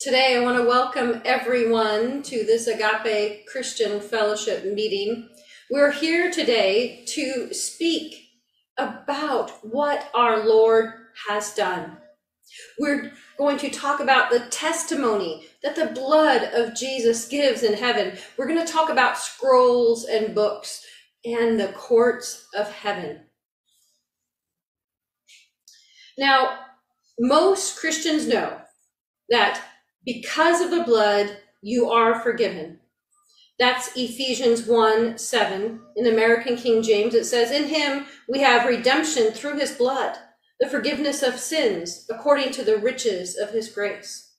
Today, I want to welcome everyone to this Agape Christian Fellowship meeting. We're here today to speak about what our Lord has done. We're going to talk about the testimony that the blood of Jesus gives in heaven. We're going to talk about scrolls and books and the courts of heaven. Now, most Christians know that because of the blood, you are forgiven. That's Ephesians 1 7. In American King James, it says, In him we have redemption through his blood, the forgiveness of sins, according to the riches of his grace.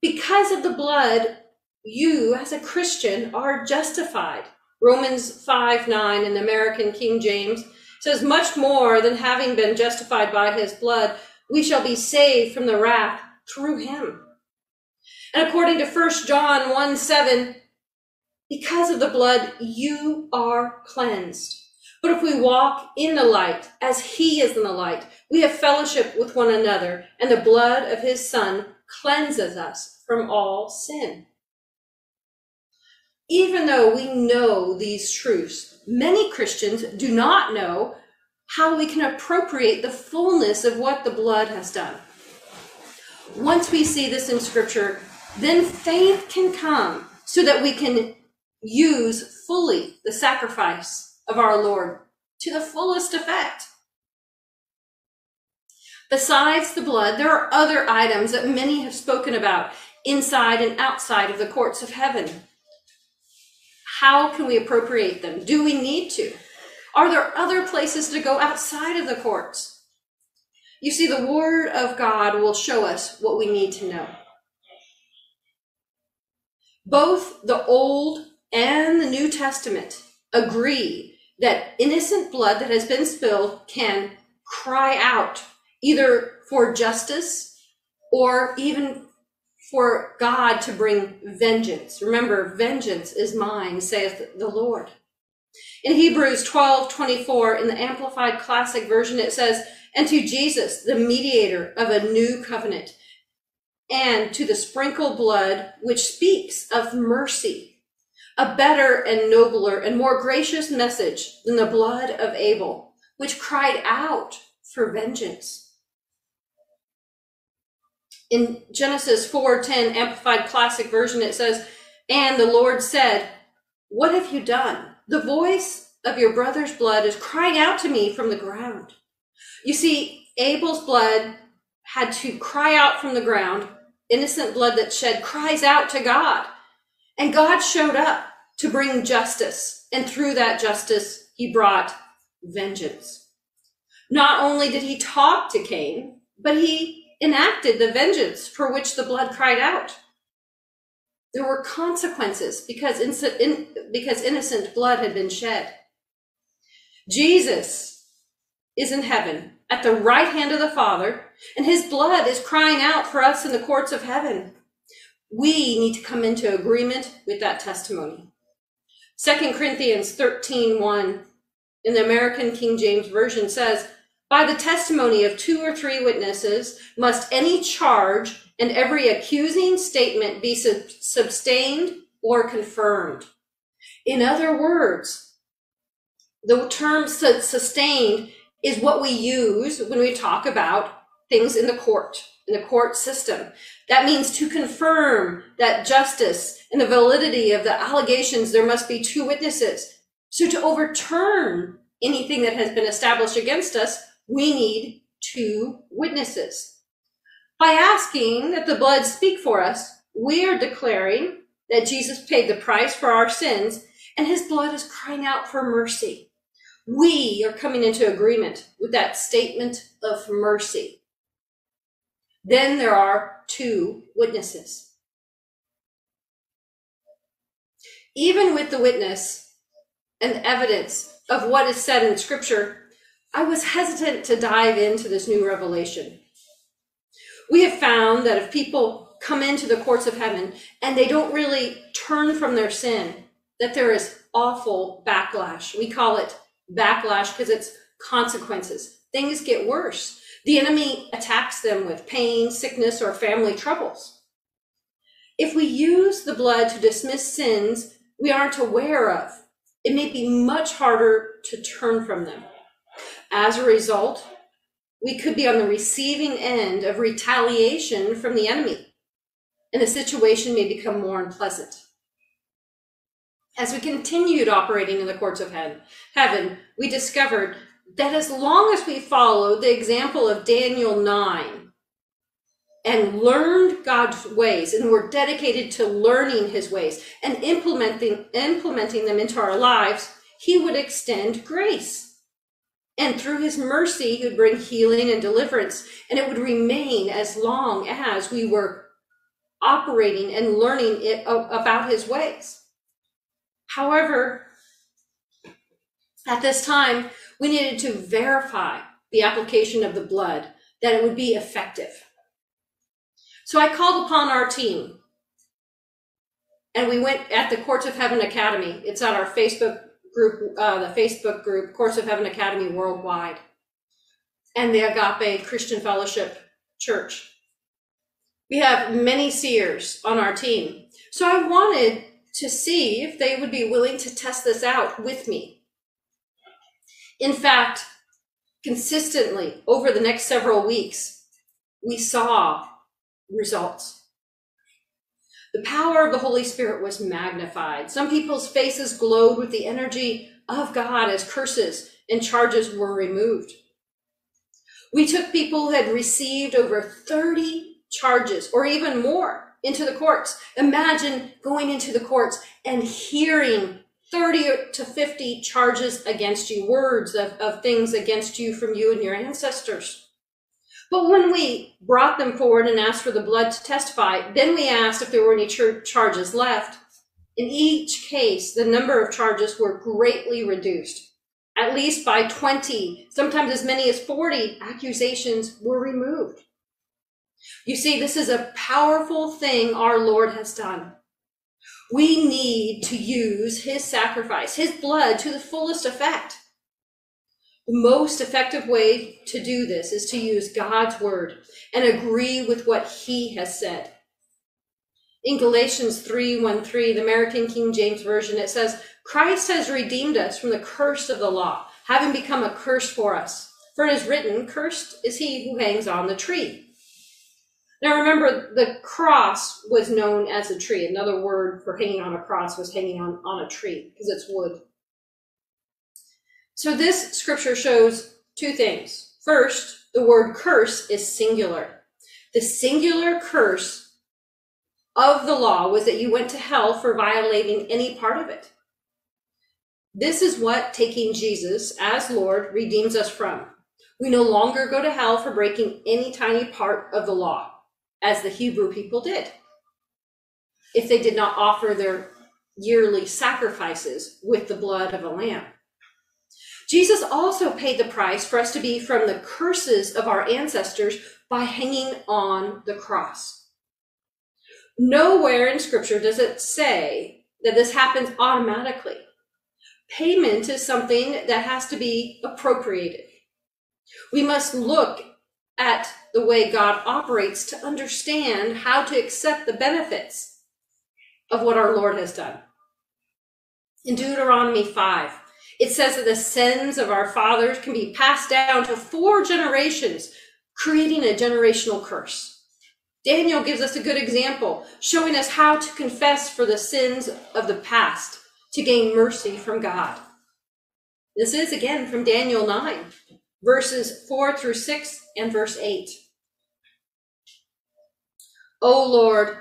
Because of the blood, you as a Christian are justified. Romans 5 9 in the American King James says, Much more than having been justified by his blood, we shall be saved from the wrath through him. And according to 1 John 1 7, because of the blood, you are cleansed. But if we walk in the light, as he is in the light, we have fellowship with one another, and the blood of his son cleanses us from all sin. Even though we know these truths, many Christians do not know how we can appropriate the fullness of what the blood has done. Once we see this in scripture, then faith can come so that we can use fully the sacrifice of our Lord to the fullest effect. Besides the blood, there are other items that many have spoken about inside and outside of the courts of heaven. How can we appropriate them? Do we need to? Are there other places to go outside of the courts? You see, the Word of God will show us what we need to know. Both the Old and the New Testament agree that innocent blood that has been spilled can cry out either for justice or even for God to bring vengeance. Remember, vengeance is mine, saith the Lord. In Hebrews 12 24, in the Amplified Classic Version, it says, And to Jesus, the mediator of a new covenant, and to the sprinkled blood which speaks of mercy, a better and nobler and more gracious message than the blood of Abel, which cried out for vengeance. In Genesis 4:10 Amplified Classic Version it says, "And the Lord said, what have you done? The voice of your brother's blood is crying out to me from the ground." You see, Abel's blood had to cry out from the ground innocent blood that shed cries out to God. And God showed up to bring justice. And through that justice, he brought vengeance. Not only did he talk to Cain, but he enacted the vengeance for which the blood cried out. There were consequences because innocent blood had been shed. Jesus is in heaven at the right hand of the Father, and his blood is crying out for us in the courts of heaven. We need to come into agreement with that testimony. 2 Corinthians 13 1 in the American King James Version says, By the testimony of two or three witnesses must any charge and every accusing statement be sub- sustained or confirmed. In other words, the term sustained is what we use when we talk about things in the court, in the court system. That means to confirm that justice and the validity of the allegations, there must be two witnesses. So to overturn anything that has been established against us, we need two witnesses. By asking that the blood speak for us, we are declaring that Jesus paid the price for our sins and his blood is crying out for mercy we are coming into agreement with that statement of mercy. Then there are two witnesses. Even with the witness and evidence of what is said in Scripture, I was hesitant to dive into this new revelation. We have found that if people come into the courts of heaven and they don't really turn from their sin, that there is awful backlash. We call it backlash because it's consequences. Things get worse. The enemy attacks them with pain, sickness, or family troubles. If we use the blood to dismiss sins we aren't aware of, it may be much harder to turn from them. As a result, we could be on the receiving end of retaliation from the enemy, and the situation may become more unpleasant. As we continued operating in the courts of heaven, we discovered that as long as we followed the example of Daniel 9 and learned God's ways and were dedicated to learning his ways and implementing, implementing them into our lives, he would extend grace. And through his mercy, he would bring healing and deliverance. And it would remain as long as we were operating and learning it about his ways. However, at this time, we needed to verify the application of the blood, that it would be effective. So I called upon our team and we went at the Courts of Heaven Academy. It's on our Facebook group, uh, the Facebook group, Courts of Heaven Academy Worldwide, and the Agape Christian Fellowship Church. We have many seers on our team. So I wanted to see if they would be willing to test this out with me. In fact, consistently over the next several weeks, we saw results. The power of the Holy Spirit was magnified. Some people's faces glowed with the energy of God as curses and charges were removed. We took people who had received over 30 charges or even more into the courts. Imagine going into the courts and hearing 30 to 50 charges against you, words of, of things against you from you and your ancestors. But when we brought them forward and asked for the blood to testify, then we asked if there were any ch- charges left. In each case, the number of charges were greatly reduced, at least by 20, sometimes as many as 40 accusations were removed. You see, this is a powerful thing our Lord has done. We need to use his sacrifice, his blood to the fullest effect. The most effective way to do this is to use God's word and agree with what he has said. In Galatians 3 1 3, the American King James Version, it says, Christ has redeemed us from the curse of the law, having become a curse for us. For it is written, Cursed is he who hangs on the tree. Now remember, the cross was known as a tree. Another word for hanging on a cross was hanging on, on a tree because it's wood. So this scripture shows two things. First, the word curse is singular. The singular curse of the law was that you went to hell for violating any part of it. This is what taking Jesus as Lord redeems us from. We no longer go to hell for breaking any tiny part of the law as the Hebrew people did. If they did not offer their yearly sacrifices with the blood of a lamb. Jesus also paid the price for us to be from the curses of our ancestors by hanging on the cross. Nowhere in scripture does it say that this happens automatically. Payment is something that has to be appropriated. We must look at the way God operates to understand how to accept the benefits of what our Lord has done. In Deuteronomy 5, it says that the sins of our fathers can be passed down to four generations, creating a generational curse. Daniel gives us a good example, showing us how to confess for the sins of the past to gain mercy from God. This is again from Daniel 9, verses 4 through 6 and verse 8. O Lord,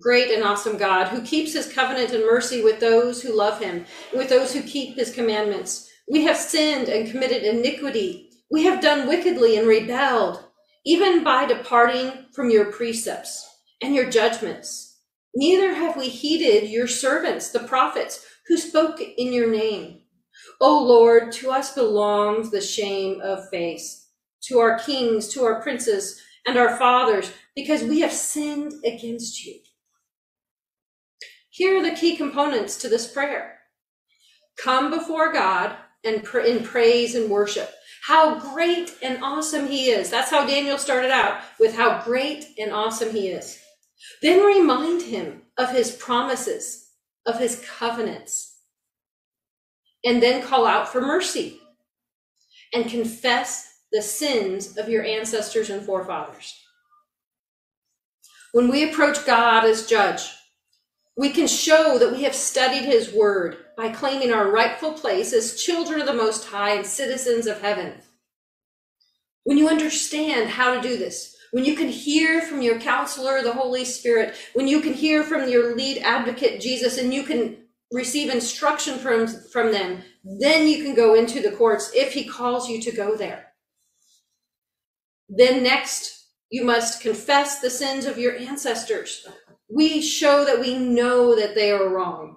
great and awesome God, who keeps his covenant and mercy with those who love him, with those who keep his commandments. We have sinned and committed iniquity. We have done wickedly and rebelled, even by departing from your precepts and your judgments. Neither have we heeded your servants, the prophets, who spoke in your name. O Lord, to us belongs the shame of face, to our kings, to our princes, and our fathers, because we have sinned against you. Here are the key components to this prayer. Come before God and in praise and worship. How great and awesome he is. That's how Daniel started out with how great and awesome he is. Then remind him of his promises, of his covenants, and then call out for mercy and confess the sins of your ancestors and forefathers. When we approach God as judge, we can show that we have studied his word by claiming our rightful place as children of the Most High and citizens of heaven. When you understand how to do this, when you can hear from your counselor, the Holy Spirit, when you can hear from your lead advocate, Jesus, and you can receive instruction from, from them, then you can go into the courts if he calls you to go there. Then next, you must confess the sins of your ancestors. We show that we know that they are wrong.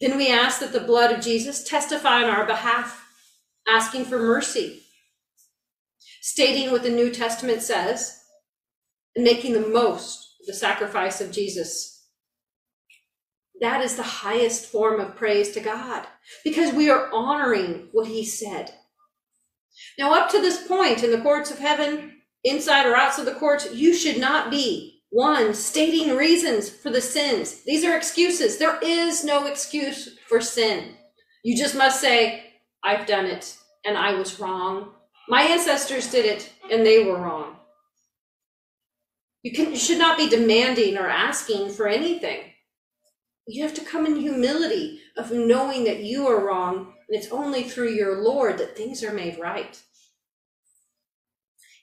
Then we ask that the blood of Jesus testify on our behalf, asking for mercy, stating what the New Testament says, and making the most of the sacrifice of Jesus. That is the highest form of praise to God because we are honoring what he said. Now, up to this point in the courts of heaven, inside or outside the courts, you should not be one stating reasons for the sins. These are excuses. There is no excuse for sin. You just must say, I've done it and I was wrong. My ancestors did it and they were wrong. You, can, you should not be demanding or asking for anything. You have to come in humility of knowing that you are wrong and it's only through your Lord that things are made right.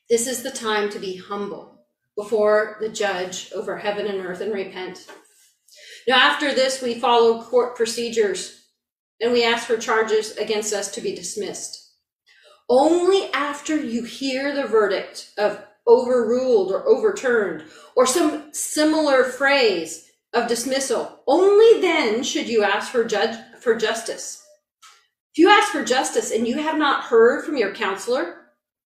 This is the time to be humble before the judge over heaven and earth and repent. Now, after this, we follow court procedures and we ask for charges against us to be dismissed. Only after you hear the verdict of overruled or overturned or some similar phrase of dismissal, only then should you ask for judge for justice. If you ask for justice and you have not heard from your counselor,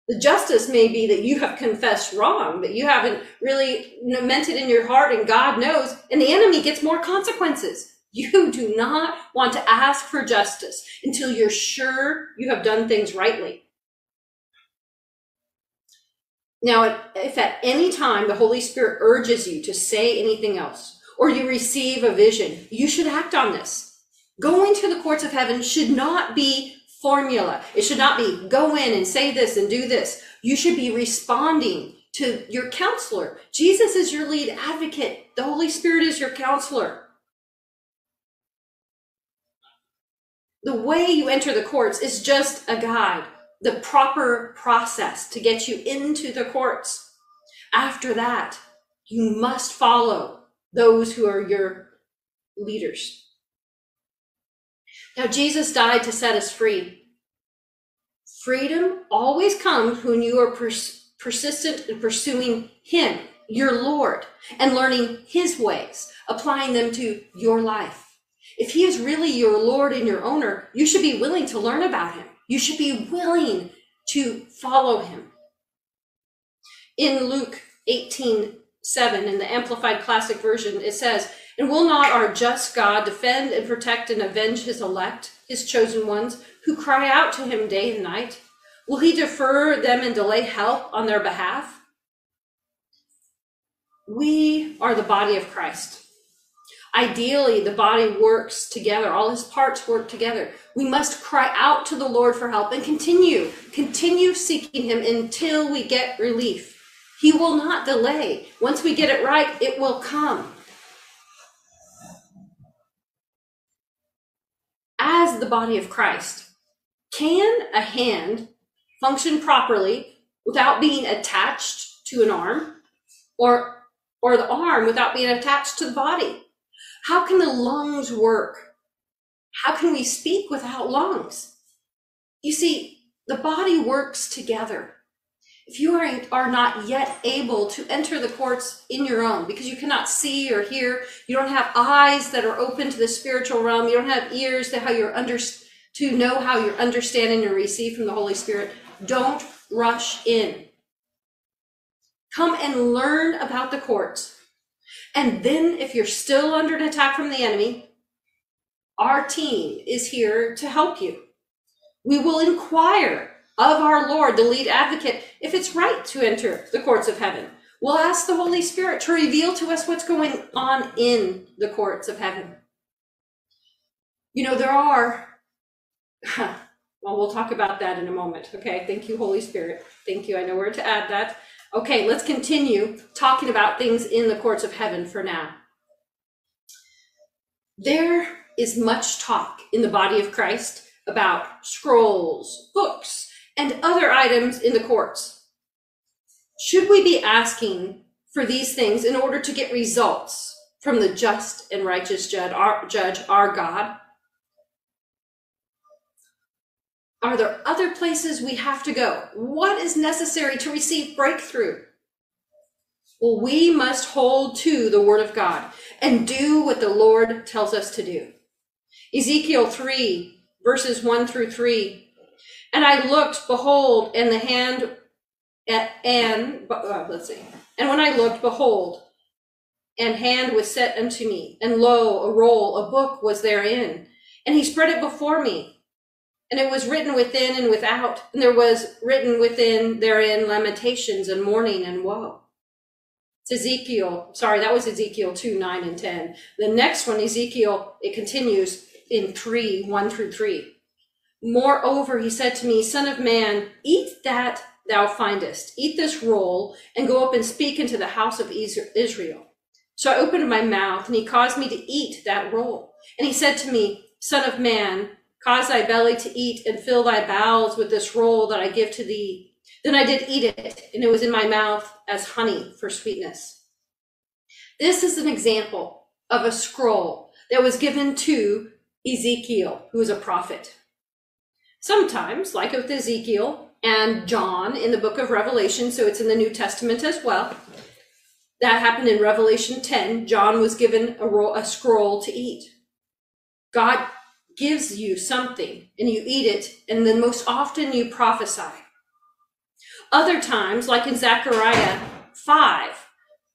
the justice may be that you have confessed wrong, that you haven't really meant it in your heart and God knows, and the enemy gets more consequences. You do not want to ask for justice until you're sure you have done things rightly. Now, if at any time the Holy Spirit urges you to say anything else, or you receive a vision, you should act on this. Going to the courts of heaven should not be formula. It should not be go in and say this and do this. You should be responding to your counselor. Jesus is your lead advocate. The Holy Spirit is your counselor. The way you enter the courts is just a guide, the proper process to get you into the courts. After that, you must follow those who are your leaders. Now, Jesus died to set us free. Freedom always comes when you are pers- persistent in pursuing Him, your Lord, and learning His ways, applying them to your life. If He is really your Lord and your owner, you should be willing to learn about Him. You should be willing to follow Him. In Luke 18 7, in the Amplified Classic Version, it says, and will not our just God defend and protect and avenge his elect, his chosen ones, who cry out to him day and night? Will he defer them and delay help on their behalf? We are the body of Christ. Ideally, the body works together, all his parts work together. We must cry out to the Lord for help and continue, continue seeking him until we get relief. He will not delay. Once we get it right, it will come. as the body of Christ. Can a hand function properly without being attached to an arm or or the arm without being attached to the body? How can the lungs work? How can we speak without lungs? You see, the body works together if you are, are not yet able to enter the courts in your own because you cannot see or hear, you don't have eyes that are open to the spiritual realm, you don't have ears to how you're under, to know how you're understanding and receive from the Holy Spirit, don't rush in. Come and learn about the courts. And then, if you're still under an attack from the enemy, our team is here to help you. We will inquire of our Lord, the lead advocate, if it's right to enter the courts of heaven. We'll ask the Holy Spirit to reveal to us what's going on in the courts of heaven. You know, there are, well, we'll talk about that in a moment. Okay. Thank you, Holy Spirit. Thank you. I know where to add that. Okay, let's continue talking about things in the courts of heaven for now. There is much talk in the body of Christ about scrolls, books, and other items in the courts. Should we be asking for these things in order to get results from the just and righteous judge, our, judge, our God? Are there other places we have to go? What is necessary to receive breakthrough? Well, we must hold to the word of God and do what the Lord tells us to do. Ezekiel 3, verses 1 through 3. And I looked, behold, and the hand, and, uh, let's see. And when I looked, behold, and hand was set unto me, and lo, a roll, a book was therein. And he spread it before me and it was written within and without, and there was written within therein lamentations and mourning and woe. It's Ezekiel, sorry, that was Ezekiel 2, 9 and 10. The next one, Ezekiel, it continues in 3, 1 through 3. Moreover, he said to me, Son of man, eat that thou findest, eat this roll, and go up and speak into the house of Israel. So I opened my mouth, and he caused me to eat that roll. And he said to me, Son of man, Cause thy belly to eat and fill thy bowels with this roll that I give to thee. Then I did eat it, and it was in my mouth as honey for sweetness. This is an example of a scroll that was given to Ezekiel, who is a prophet. Sometimes, like with Ezekiel and John in the book of Revelation, so it's in the New Testament as well. That happened in Revelation 10. John was given a, a scroll to eat. God gives you something and you eat it, and then most often you prophesy. Other times, like in Zechariah 5,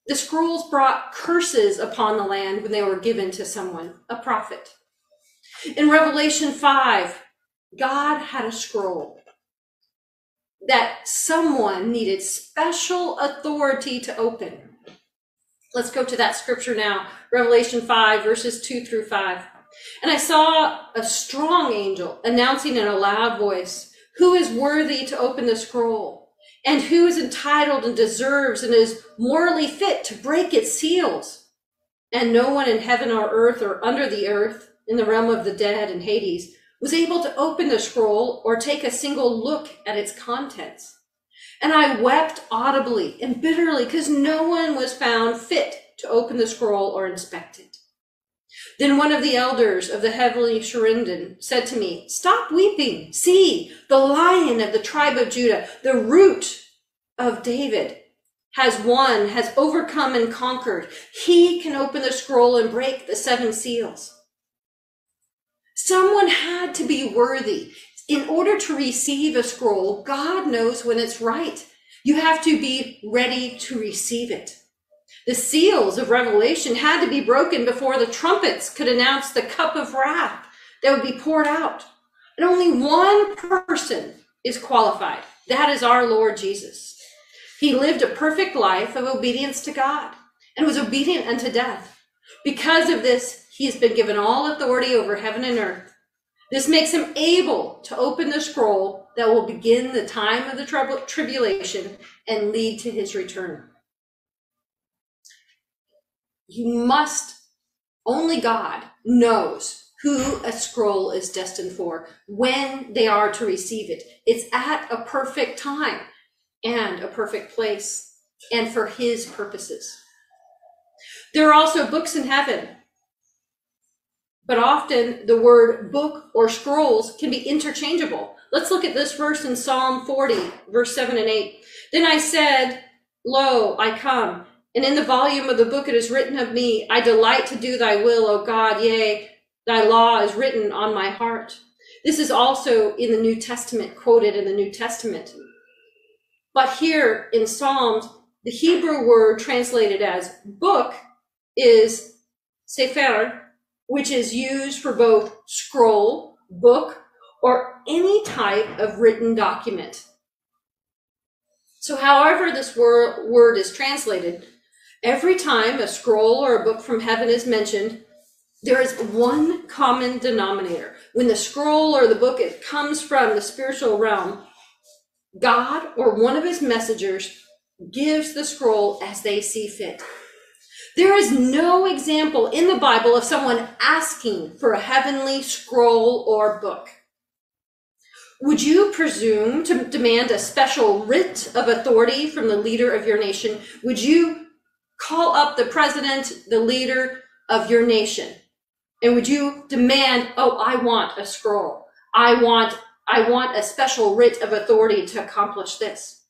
the scrolls brought curses upon the land when they were given to someone, a prophet. In Revelation 5, God had a scroll that someone needed special authority to open. Let's go to that scripture now, Revelation 5, verses 2 through 5. And I saw a strong angel announcing in a loud voice, Who is worthy to open the scroll? And who is entitled and deserves and is morally fit to break its seals? And no one in heaven or earth or under the earth, in the realm of the dead and Hades, was able to open the scroll or take a single look at its contents. And I wept audibly and bitterly because no one was found fit to open the scroll or inspect it. Then one of the elders of the heavenly Cherubim said to me, Stop weeping. See, the lion of the tribe of Judah, the root of David, has won, has overcome and conquered. He can open the scroll and break the seven seals. Someone had to be worthy. In order to receive a scroll, God knows when it's right. You have to be ready to receive it. The seals of Revelation had to be broken before the trumpets could announce the cup of wrath that would be poured out. And only one person is qualified. That is our Lord Jesus. He lived a perfect life of obedience to God and was obedient unto death. Because of this, he has been given all authority over heaven and earth. This makes him able to open the scroll that will begin the time of the tribulation and lead to his return you must, only God knows who a scroll is destined for, when they are to receive it. It's at a perfect time and a perfect place and for his purposes. There are also books in heaven, but often the word book or scrolls can be interchangeable. Let's look at this verse in Psalm 40, verse 7 and 8. Then I said, Lo, I come. And in the volume of the book it is written of me, I delight to do thy will, O God, yea, thy law is written on my heart. This is also in the New Testament, quoted in the New Testament. But here in Psalms, the Hebrew word translated as book is sefer, which is used for both scroll, book, or any type of written document. So, however, this wor- word is translated, every time a scroll or a book from heaven is mentioned, there is one common denominator. When the scroll or the book it comes from the spiritual realm, God or one of his messengers gives the scroll as they see fit. There is no example in the Bible of someone asking for a heavenly scroll or book. Would you presume to demand a special writ of authority from the leader of your nation? Would you call up the president, the leader of your nation? And would you demand, oh, I want a scroll. I want, I want a special writ of authority to accomplish this.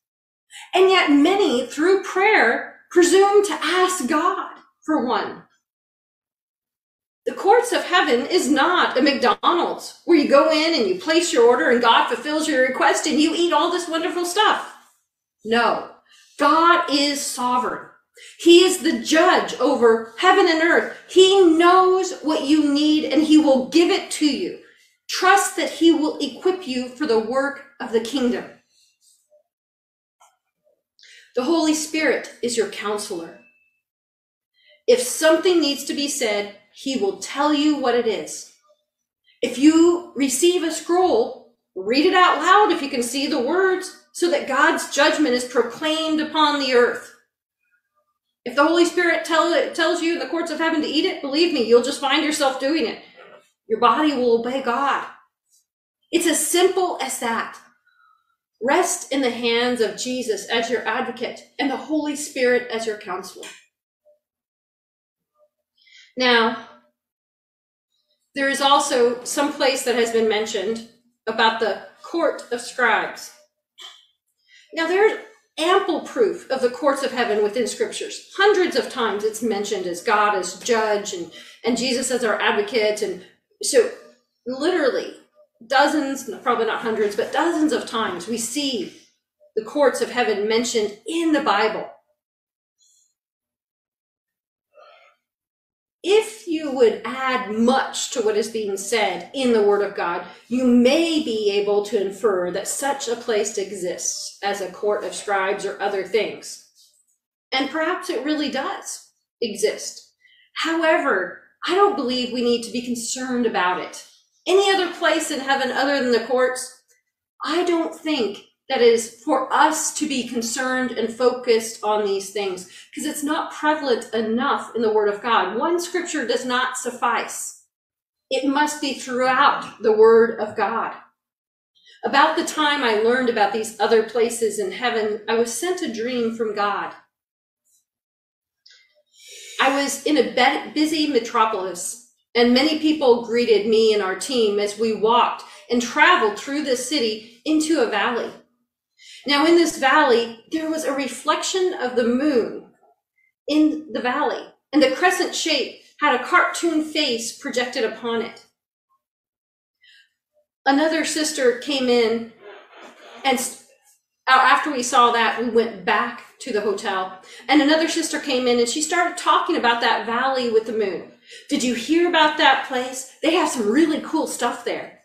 And yet many through prayer presume to ask God for one. The courts of heaven is not a McDonald's where you go in and you place your order and God fulfills your request and you eat all this wonderful stuff. No, God is sovereign. He is the judge over heaven and earth. He knows what you need and he will give it to you. Trust that he will equip you for the work of the kingdom. The Holy Spirit is your counselor. If something needs to be said, he will tell you what it is. If you receive a scroll, read it out loud if you can see the words so that God's judgment is proclaimed upon the earth. If the Holy Spirit tell, tells you in the courts of heaven to eat it, believe me, you'll just find yourself doing it. Your body will obey God. It's as simple as that. Rest in the hands of Jesus as your advocate and the Holy Spirit as your counselor. Now, there is also some place that has been mentioned about the court of scribes. Now, there's ample proof of the courts of heaven within scriptures. Hundreds of times it's mentioned as God as judge and, and Jesus as our advocate. And so, literally, dozens, probably not hundreds, but dozens of times we see the courts of heaven mentioned in the Bible. If you would add much to what is being said in the Word of God, you may be able to infer that such a place exists as a court of scribes or other things. And perhaps it really does exist. However, I don't believe we need to be concerned about it. Any other place in heaven other than the courts, I don't think that is for us to be concerned and focused on these things because it's not prevalent enough in the Word of God. One scripture does not suffice, it must be throughout the Word of God. About the time I learned about these other places in heaven, I was sent a dream from God. I was in a busy metropolis, and many people greeted me and our team as we walked and traveled through the city into a valley. Now, in this valley, there was a reflection of the moon in the valley, and the crescent shape had a cartoon face projected upon it. Another sister came in, and after we saw that, we went back to the hotel. And another sister came in and she started talking about that valley with the moon. Did you hear about that place? They have some really cool stuff there.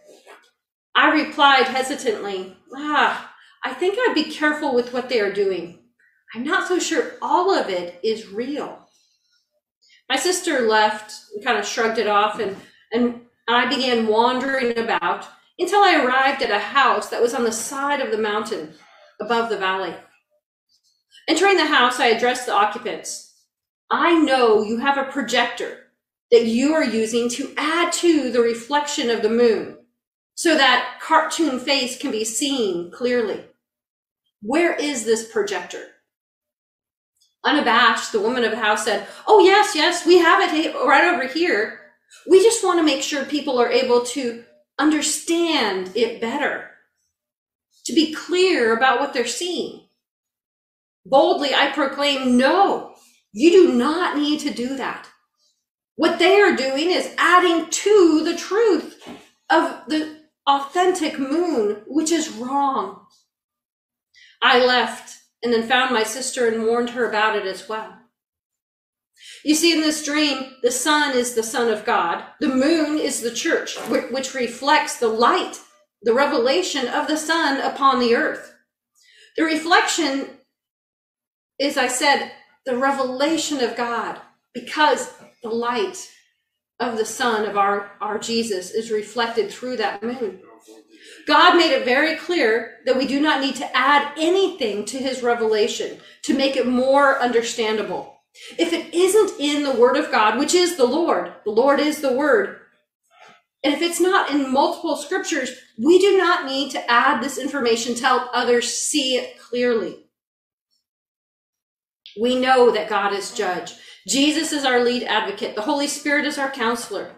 I replied hesitantly, Ah, I think I'd be careful with what they are doing. I'm not so sure all of it is real. My sister left and kind of shrugged it off, and, and I began wandering about until I arrived at a house that was on the side of the mountain above the valley. Entering the house, I addressed the occupants. I know you have a projector that you are using to add to the reflection of the moon so that cartoon face can be seen clearly. Where is this projector? Unabashed, the woman of the house said, Oh, yes, yes, we have it right over here. We just want to make sure people are able to understand it better, to be clear about what they're seeing. Boldly, I proclaim, No, you do not need to do that. What they are doing is adding to the truth of the authentic moon, which is wrong. I left and then found my sister and warned her about it as well. You see, in this dream, the sun is the Son of God, the moon is the church, which reflects the light, the revelation of the sun upon the earth. The reflection is I said, the revelation of God, because the light of the sun of our, our Jesus is reflected through that moon. God made it very clear that we do not need to add anything to his revelation to make it more understandable. If it isn't in the word of God, which is the Lord, the Lord is the word, and if it's not in multiple scriptures, we do not need to add this information to help others see it clearly. We know that God is judge. Jesus is our lead advocate. The Holy Spirit is our counselor.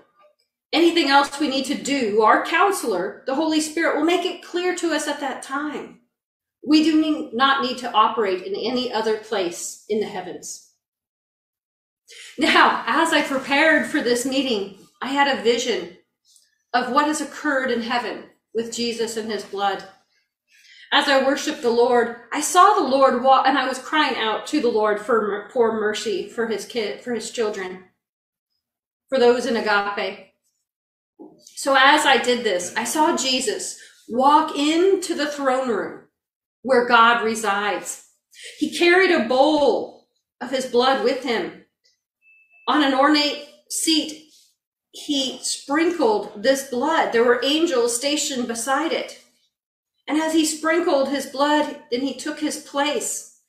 Anything else we need to do, our counselor, the Holy Spirit, will make it clear to us at that time. We do not need to operate in any other place in the heavens. Now, as I prepared for this meeting, I had a vision of what has occurred in heaven with Jesus and his blood. As I worshiped the Lord, I saw the Lord walk, and I was crying out to the Lord for, mercy for his kid, for his children, for those in agape. So as I did this, I saw Jesus walk into the throne room where God resides. He carried a bowl of his blood with him. On an ornate seat, he sprinkled this blood. There were angels stationed beside it. And as he sprinkled his blood, then he took his place.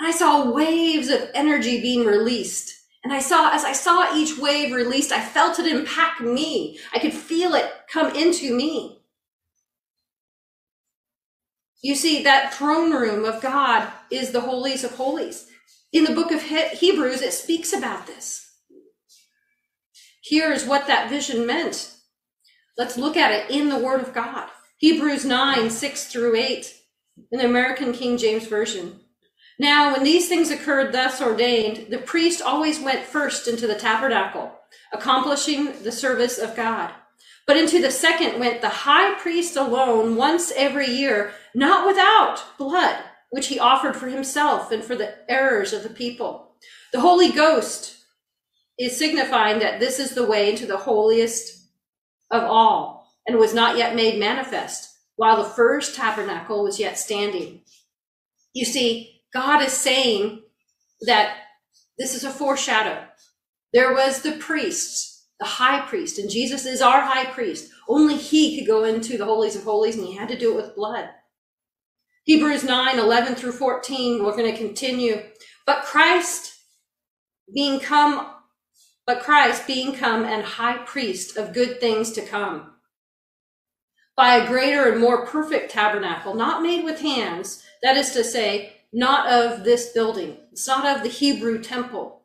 I saw waves of energy being released. And I saw, as I saw each wave released, I felt it impact me. I could feel it come into me. You see, that throne room of God is the holies of holies. In the book of Hebrews, it speaks about this. Here's what that vision meant. Let's look at it in the Word of God. Hebrews 9, 6 through 8, in the American King James Version. Now, when these things occurred thus ordained, the priest always went first into the tabernacle, accomplishing the service of God. But into the second went the high priest alone once every year, not without blood, which he offered for himself and for the errors of the people. The Holy Ghost is signifying that this is the way into the holiest of all and was not yet made manifest while the first tabernacle was yet standing. You see, God is saying that this is a foreshadow. There was the priests, the high priest, and Jesus is our high priest. Only he could go into the holies of holies, and he had to do it with blood. Hebrews 9, 11 through 14, we're going to continue. But Christ being come, but Christ being come and high priest of good things to come by a greater and more perfect tabernacle, not made with hands, that is to say, not of this building. It's not of the Hebrew temple.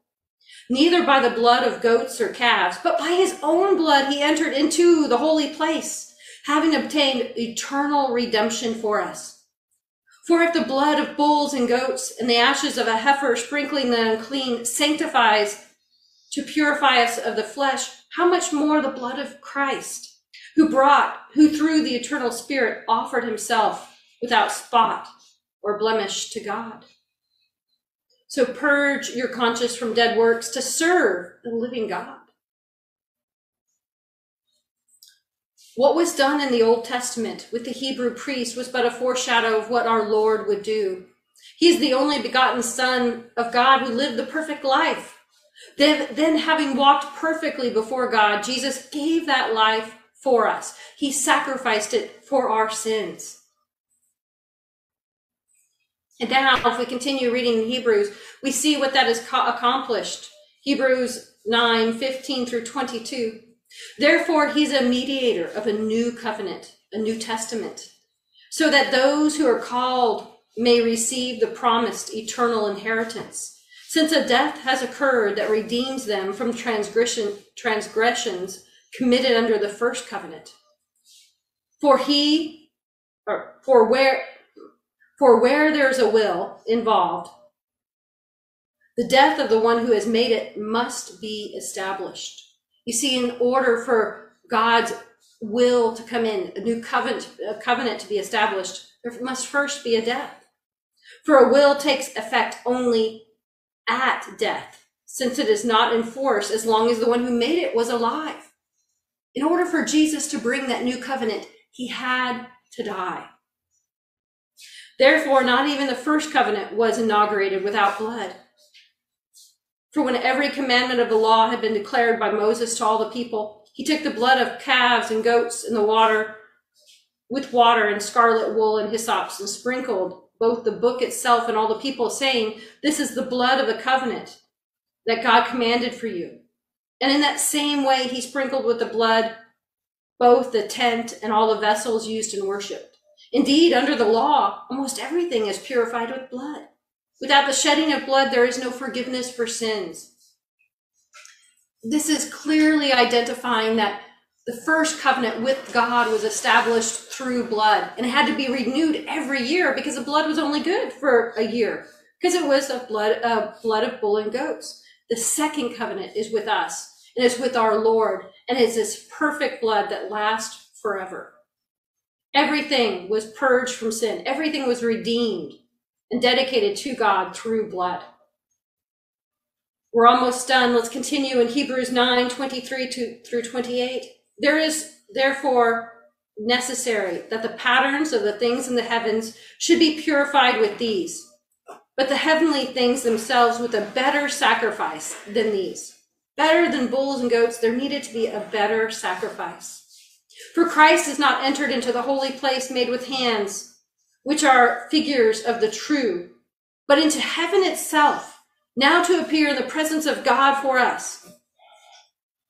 Neither by the blood of goats or calves, but by his own blood he entered into the holy place, having obtained eternal redemption for us. For if the blood of bulls and goats and the ashes of a heifer sprinkling the unclean sanctifies to purify us of the flesh, how much more the blood of Christ, who brought, who through the eternal spirit offered himself without spot or blemish to God. So purge your conscience from dead works to serve the living God. What was done in the Old Testament with the Hebrew priest was but a foreshadow of what our Lord would do. He is the only begotten Son of God who lived the perfect life. Then, then, having walked perfectly before God, Jesus gave that life for us. He sacrificed it for our sins. And now, uh, if we continue reading Hebrews, we see what that has accomplished. Hebrews 9 15 through 22. Therefore, he's a mediator of a new covenant, a new testament, so that those who are called may receive the promised eternal inheritance. Since a death has occurred that redeems them from transgression, transgressions committed under the first covenant. For he, or for where, for where there's a will involved, the death of the one who has made it must be established. You see, in order for God's will to come in, a new covenant, a covenant to be established, there must first be a death. For a will takes effect only at death, since it is not in force as long as the one who made it was alive. In order for Jesus to bring that new covenant, he had to die. Therefore, not even the first covenant was inaugurated without blood. For when every commandment of the law had been declared by Moses to all the people, he took the blood of calves and goats in the water with water and scarlet wool and hyssops and sprinkled both the book itself and all the people, saying, This is the blood of the covenant that God commanded for you. And in that same way, he sprinkled with the blood both the tent and all the vessels used in worship. Indeed, under the law, almost everything is purified with blood. Without the shedding of blood, there is no forgiveness for sins. This is clearly identifying that the first covenant with God was established through blood and it had to be renewed every year because the blood was only good for a year because it was a blood, uh, blood of bull and goats. The second covenant is with us and it's with our Lord and it's this perfect blood that lasts forever. Everything was purged from sin. Everything was redeemed and dedicated to God through blood. We're almost done. Let's continue in Hebrews 9, 23 to, through 28. There is therefore necessary that the patterns of the things in the heavens should be purified with these, but the heavenly things themselves with a better sacrifice than these. Better than bulls and goats, there needed to be a better sacrifice. For Christ has not entered into the holy place made with hands, which are figures of the true, but into heaven itself, now to appear in the presence of God for us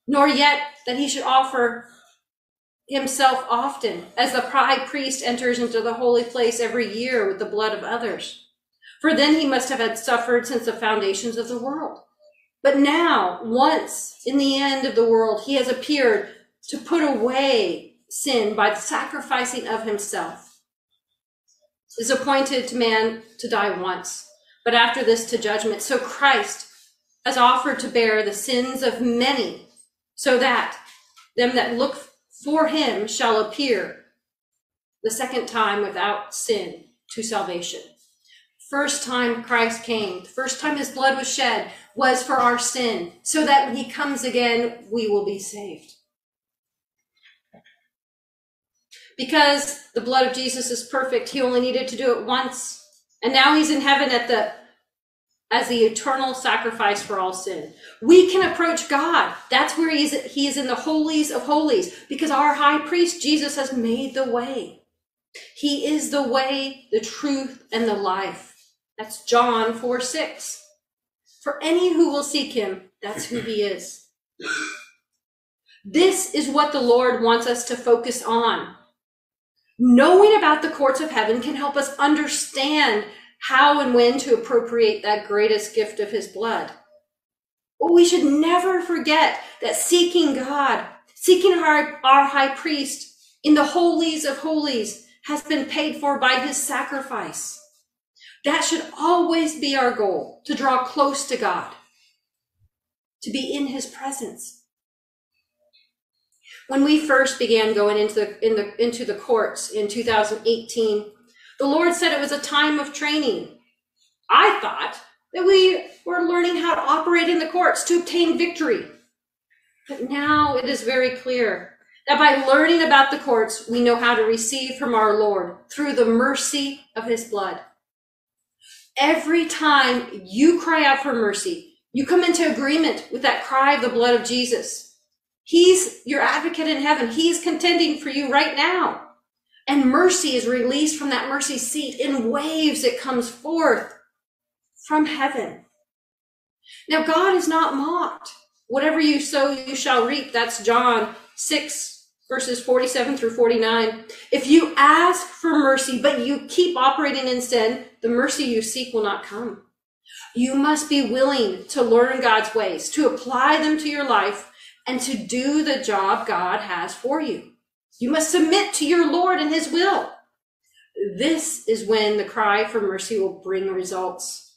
nor yet that he should offer himself often, as the high priest enters into the holy place every year with the blood of others. For then he must have had suffered since the foundations of the world. But now, once in the end of the world, he has appeared to put away sin by the sacrificing of himself. Is appointed to man to die once, but after this to judgment. So Christ has offered to bear the sins of many so that them that look for him shall appear the second time without sin to salvation. First time Christ came, the first time his blood was shed was for our sin, so that when he comes again, we will be saved. Because the blood of Jesus is perfect, he only needed to do it once. And now he's in heaven at the as the eternal sacrifice for all sin. We can approach God. That's where he is, he is in the holies of holies because our high priest, Jesus, has made the way. He is the way, the truth, and the life. That's John 4 6. For any who will seek him, that's who he is. This is what the Lord wants us to focus on. Knowing about the courts of heaven can help us understand how and when to appropriate that greatest gift of his blood. But we should never forget that seeking God, seeking our, our high priest in the holies of holies has been paid for by his sacrifice. That should always be our goal to draw close to God, to be in his presence. When we first began going into the, in the, into the courts in 2018, the Lord said it was a time of training. I thought that we were learning how to operate in the courts to obtain victory. But now it is very clear that by learning about the courts, we know how to receive from our Lord through the mercy of his blood. Every time you cry out for mercy, you come into agreement with that cry of the blood of Jesus. He's your advocate in heaven. He's contending for you right now. And mercy is released from that mercy seat in waves. It comes forth from heaven. Now, God is not mocked. Whatever you sow, you shall reap. That's John 6, verses 47 through 49. If you ask for mercy, but you keep operating in sin, the mercy you seek will not come. You must be willing to learn God's ways, to apply them to your life, and to do the job God has for you. You must submit to your Lord and his will. This is when the cry for mercy will bring results.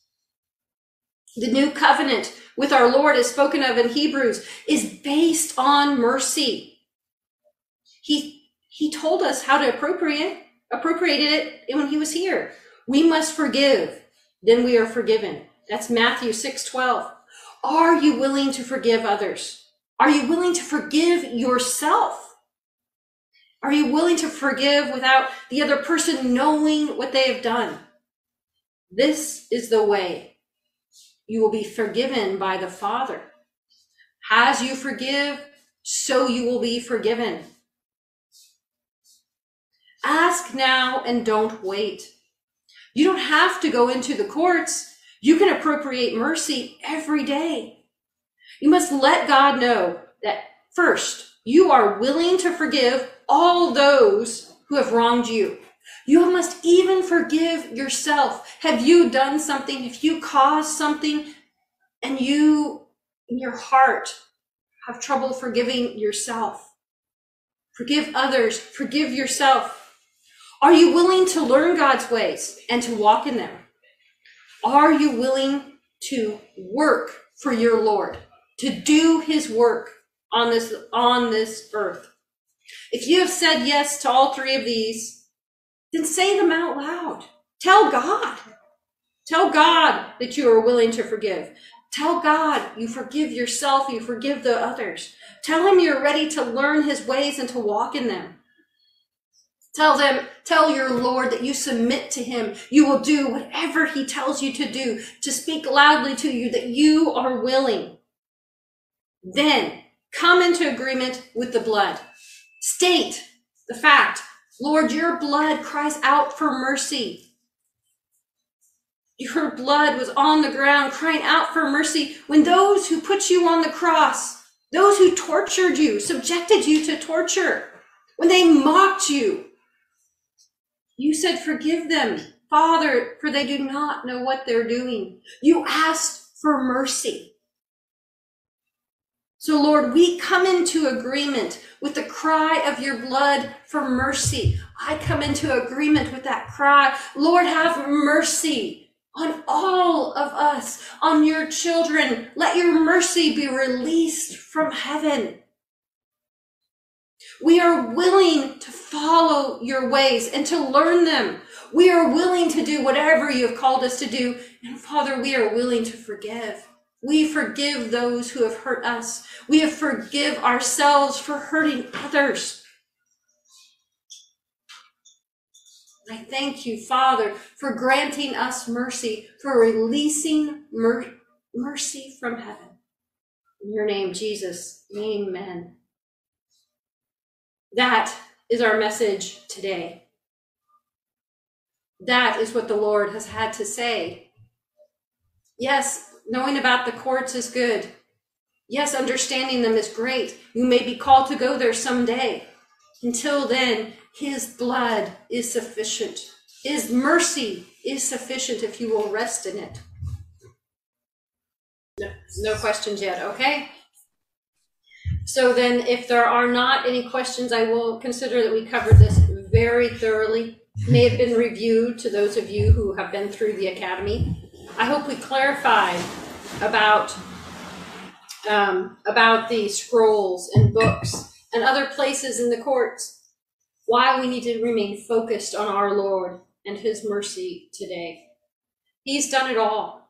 The new covenant with our Lord, as spoken of in Hebrews, is based on mercy. He, he told us how to appropriate, appropriated it when he was here. We must forgive, then we are forgiven. That's Matthew 6 12. Are you willing to forgive others? Are you willing to forgive yourself? Are you willing to forgive without the other person knowing what they have done? This is the way you will be forgiven by the Father. As you forgive, so you will be forgiven. Ask now and don't wait. You don't have to go into the courts. You can appropriate mercy every day. You must let God know that first, you are willing to forgive all those who have wronged you. You must even forgive yourself. Have you done something? If you caused something and you, in your heart, have trouble forgiving yourself, forgive others, forgive yourself. Are you willing to learn God's ways and to walk in them? Are you willing to work for your Lord, to do his work on this, on this earth? If you have said yes to all three of these, then say them out loud. Tell God. Tell God that you are willing to forgive. Tell God you forgive yourself, you forgive the others. Tell him you're ready to learn his ways and to walk in them. Tell them, tell your Lord that you submit to him. You will do whatever he tells you to do, to speak loudly to you that you are willing. Then come into agreement with the blood. State the fact, Lord, your blood cries out for mercy. Your blood was on the ground crying out for mercy when those who put you on the cross, those who tortured you, subjected you to torture, when they mocked you, you said, Forgive them, Father, for they do not know what they're doing. You asked for mercy. So, Lord, we come into agreement with the cry of your blood for mercy. I come into agreement with that cry. Lord, have mercy on all of us, on your children. Let your mercy be released from heaven. We are willing to follow your ways and to learn them. We are willing to do whatever you have called us to do. And Father, we are willing to forgive. We forgive those who have hurt us. We have forgive ourselves for hurting others. I thank you, Father, for granting us mercy, for releasing mer- mercy from heaven. In your name, Jesus, amen. That is our message today. That is what the Lord has had to say. Yes, knowing about the courts is good. Yes, understanding them is great. You may be called to go there someday. Until then, His blood is sufficient. His mercy is sufficient if you will rest in it. No, no questions yet, okay? So then, if there are not any questions, I will consider that we covered this very thoroughly. May have been reviewed to those of you who have been through the academy. I hope we clarified about um, about the scrolls and books and other places in the courts. Why we need to remain focused on our Lord and His mercy today. He's done it all.